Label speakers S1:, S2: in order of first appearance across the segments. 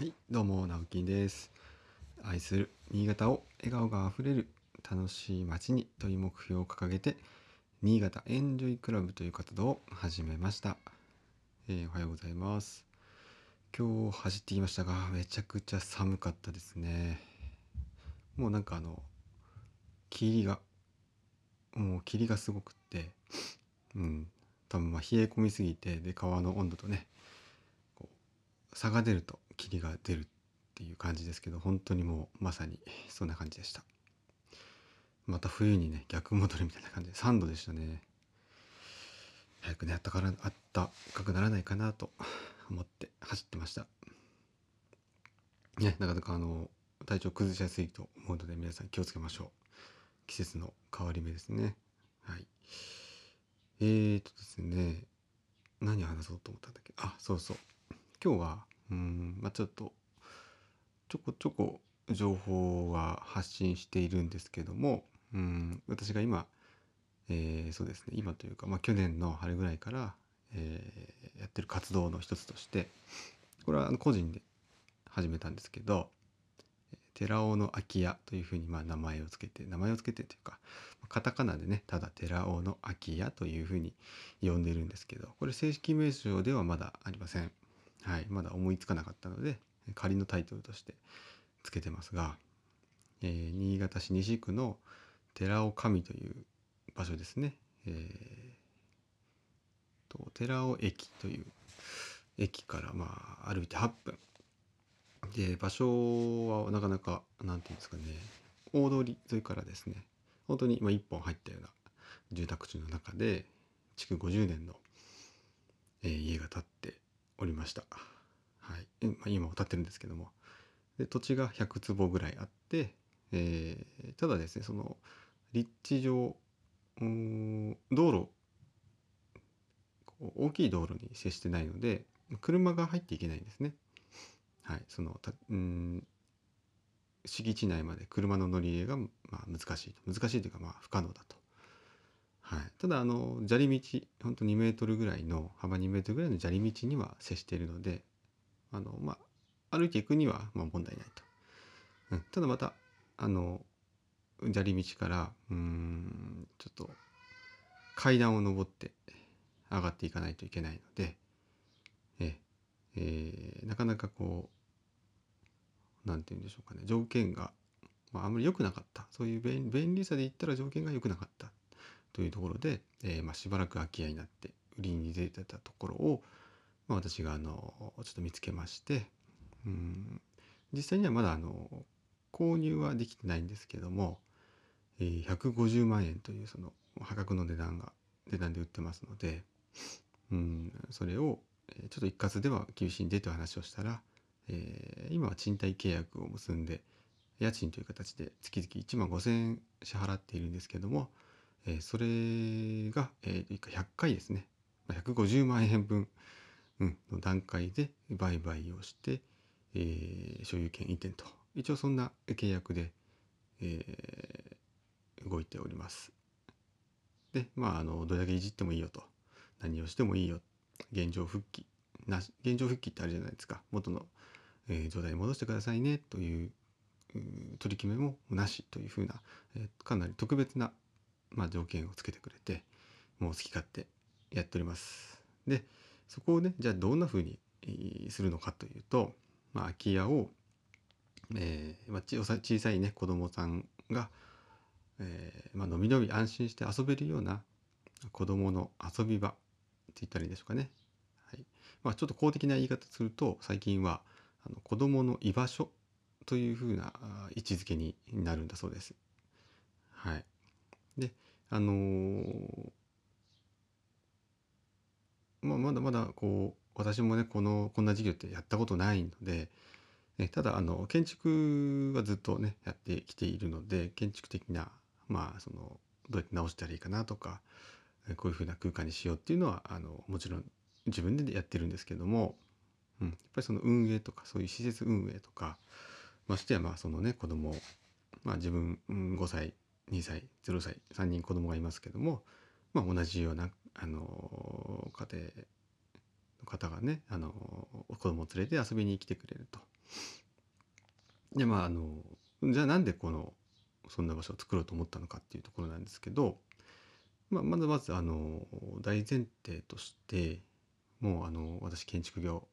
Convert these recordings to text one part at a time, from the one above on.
S1: はい、どうも、直樹です。愛する新潟を笑顔があふれる楽しい街にという目標を掲げて、新潟エンジョイクラブという活動を始めました。えーおはようございます。今日走ってきましたが、めちゃくちゃ寒かったですね。もうなんかあの、霧が、もう霧がすごくって、うん、多分まあ冷え込みすぎて、で、川の温度とね、こう差が出ると霧が出るっていう感じですけど本当にもうまさにそんな感じでした。また冬にね逆戻りみたいな感じで3度でしたね。早くねあったからあったかくならないかなと思って走ってました。ねなかなかあの体調崩しやすいと思うので皆さん気をつけましょう。季節の変わり目ですね。はい。えーとですね何話そうと思ったんだっけ？あそうそう。今日はうん。まあちょっとちょこちょこ情報は発信しているんですけどもうん。私が今、えーそうですね。今というか、まあ、去年の春ぐらいから、えーやってる活動の一つとしてこれは個人で始めたんですけど寺尾の空き家というふうにまあ名前をつけて名前をつけてというかカタカナでねただ寺尾の空き家というふうに呼んでるんですけどこれ正式名称ではまだありません。はい、まだ思いつかなかったので仮のタイトルとしてつけてますが、えー新潟市西区の寺尾上という場所ですね、えーと寺尾駅という駅からまあ歩いて8分。で場所はなかなかなんていうんですかね大通り沿いからですね本当にまあ一本入ったような住宅地の中で築50年の、えー家が建っておりました。はい、まあ、今も建ってるんですけどもで土地が100坪ぐらいあって、えーただですねその立地上道路大きい道路に接してないので車が入っていけないんですね。はい、そのたん敷地内まで車の乗り入れが、まあ、難しいと難しいというかまあ不可能だと。はい、ただあの砂利道ほんと2メートルぐらいの幅2メートルぐらいの砂利道には接しているのであの、まあ、歩いていくにはま問題ないと。うん、ただまたあの砂利道からうんちょっと階段を登って上がっていかないといけないのでええーなかなかこうなんて言うんでしょうかね。条件が、まあ、あんまり良くなかった。そういう便便利さで言ったら条件が良くなかった。というところで、えーまあ、しばらく空き家になって売りに出てたところを、まあ、私があのちょっと見つけましてうん実際にはまだあの購入はできてないんですけども、えー150万円というその破格の値段が値段で売ってますのでうんそれをちょっと一括では厳しいんでという話をしたら、えー今は賃貸契約を結んで家賃という形で月々1万5,000円支払っているんですけども、えそれが、えー100回ですね。150万円分、うん、の段階で売買をして、えー所有権移転と。一応そんな契約で、えー動いております。でまああのどれだけいじってもいいよと。何をしてもいいよ。現状復帰。な現状復帰ってあるじゃないですか。元の、えー状態に戻してくださいね。という取り決めもなしというふうな、えーかなり特別な、まあ、条件をつけてくれてもう好き勝手やっております。でそこをねじゃあどんなふうにするのかというと、まあ、空き家を、えーまあ、小さいね子供さんが、えーまあのびのび安心して遊べるような子供の遊び場って言ったらいいでしょうかね。はいまあ、ちょっと公的な言い方すると最近はあの子供の居場所というふうな位置づけになるんだそうです。はい、であのーまあ、まだまだこう私もねこのこんな事業ってやったことないので、ね、ただあの建築はずっとねやってきているので建築的なまあそのどうやって直したらいいかなとかこういうふうな空間にしようっていうのはあのもちろん自分でやってるんですけども、うん、やっぱりその運営とかそういう施設運営とかましてやまあそのね子供まあ自分5歳2歳0歳3人子供がいますけども、まあ、同じようなあの家庭の方がねあの子供を連れて遊びに来てくれると。でまああのじゃあなんでこのそんな場所を作ろうと思ったのかっていうところなんですけど、まあ、まずまずあの大前提としてもうあの私建築業、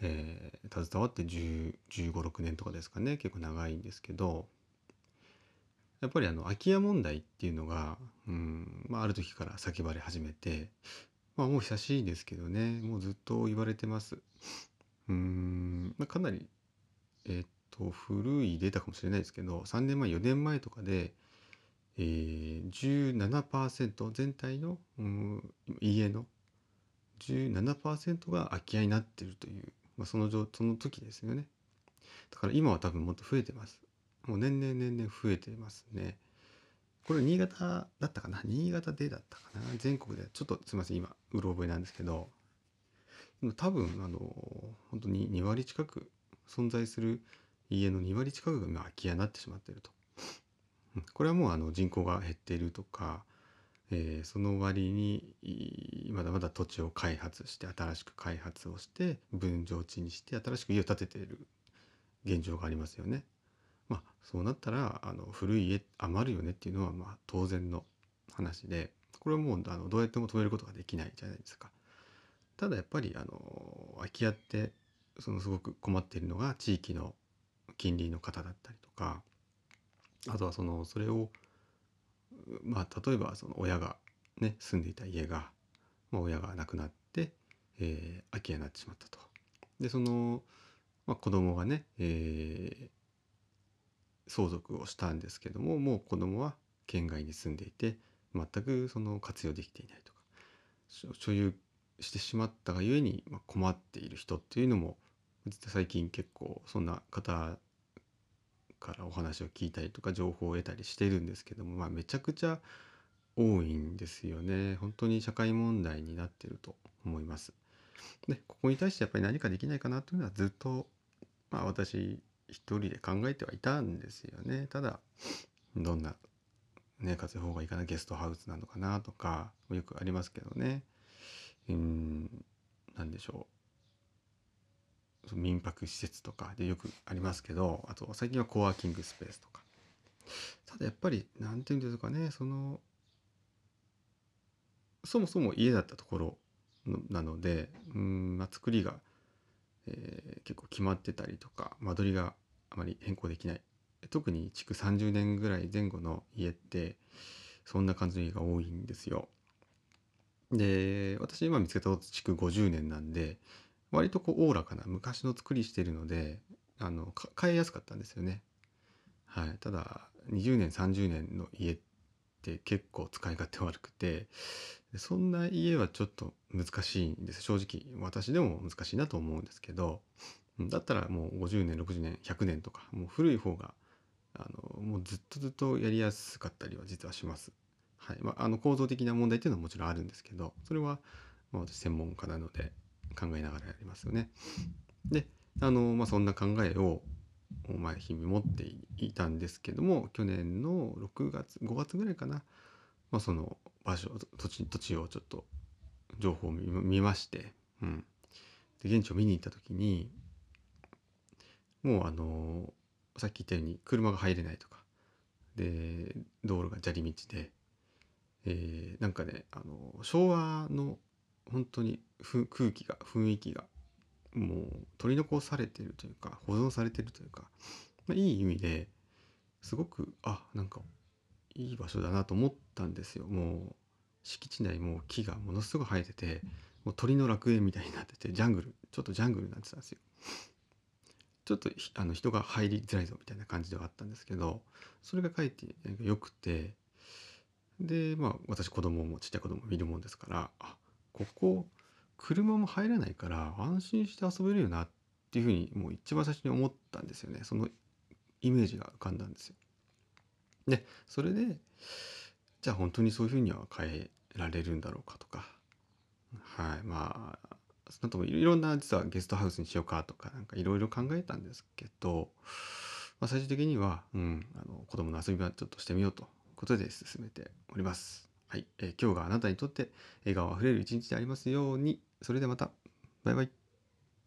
S1: えー携わって1 5 6年とかですかね結構長いんですけどやっぱりあの空き家問題っていうのが、うんまあ、ある時から叫ばれ始めて、まあ、もう久しいですけどねもうずっと言われてます。うんまあ、かなりえーっと古いデータかもしれないですけど3年前4年前とかで、えー、17%全体の、うん、家の17%が空き家になってるという、まあ、そのその時ですよねだから今は多分もっと増えてますもう年々年々増えてますね。これ新潟だったかな？新潟でだったかな？全国でちょっとすいません今うろ覚えなんですけど。多分あの本当に2割近く存在する家の2割近くが空き家になってしまっていると。これはもうあの人口が減っているとか、えーその割にまだまだ土地を開発して新しく開発をして分譲地にして新しく家を建てている現状がありますよね。まあそうなったらあの古い家余るよねっていうのはまあ当然の話でこれはもうあのどうやっても止めることができないじゃないですか。ただやっぱりあの空き家ってそのすごく困っているのが地域の近隣の方だったりとかあとはそのそれをまあ例えばその親がね住んでいた家が、まあ、親が亡くなって、えー空き家になってしまったと。でその、まあ、子供がね、えー相続をしたんですけどももう子供は県外に住んでいて全くその活用できていないとか所有してしまったがゆえにま困っている人っていうのも最近結構そんな方からお話を聞いたりとか情報を得たりしてるんですけども、まあ、めちゃくちゃ多いんですよね本当に社会問題になってると思います。でここに対してやっぱり何かできないかなというのはずっと、まあ、私一人で考えてはいたんですよね。ただどんな、ね、活用法がいいかなゲストハウスなのかなとかよくありますけどね。うんなんでしょう。民泊施設とかでよくありますけどあと最近はコワーキングスペースとか。ただやっぱり何て言うんですかねそのそもそも家だったところなのでうん、まあ、作りが、えー結構決まってたりとか間取りがあまり変更できない特に築30年ぐらい前後の家ってそんな感じの家が多いんですよ。で私今見つけた築50年なんで割とこうおおらかな昔の作りしてるのであのか買いやすかったんですよね。はい、ただ20年30年の家って結構使い勝手悪くてそんな家はちょっと難しいんです正直私でも難しいなと思うんですけどだったらもう50年60年100年とかもう古い方があのもうずっとずっとやりやすかったりは実はします。はいまあ、あの構造的な問題っていうのはもちろんあるんですけどそれは、まあ、私専門家なので考えながらやりますよね。であの、まあ、そんな考えをまあ日々持っていたんですけども去年の6月5月ぐらいかな、まあ、その場所土地土地をちょっと情報を見見まして、うん、で現地を見に行った時にもうあのさっき言ったように車が入れないとか。で道路が砂利道で、えーなんかねあの昭和の本当に空気が雰囲気がもう取り残されてるというか保存されてるというか、まあ、いい意味ですごくあなんかいい場所だなと思ったんですよ。もう敷地内も木がものすごい生えててもう鳥の楽園みたいになっててジャングルちょっとジャングルになってたんですよ。ちょっとあの人が入りづらいぞみたいな感じではあったんですけどそれがかえってよくてでまあ私子供もちっちゃい子供もいるもんですからあここ車も入らないから安心して遊べるよなっていうふうにもう一番最初に思ったんですよねそのイメージが浮かんだんですよ。でそれでじゃあ本当にそういうふうには変えられるんだろうかとかはいまあその後もいろんな実はゲストハウスにしようかとかなんかいろいろ考えたんですけど、まあ、最終的には、うん、あの子供の遊び場ちょっとしてみようということで進めております。はい、えー今日があなたにとって笑顔あふれる一日でありますように。それではまた。バイバイ。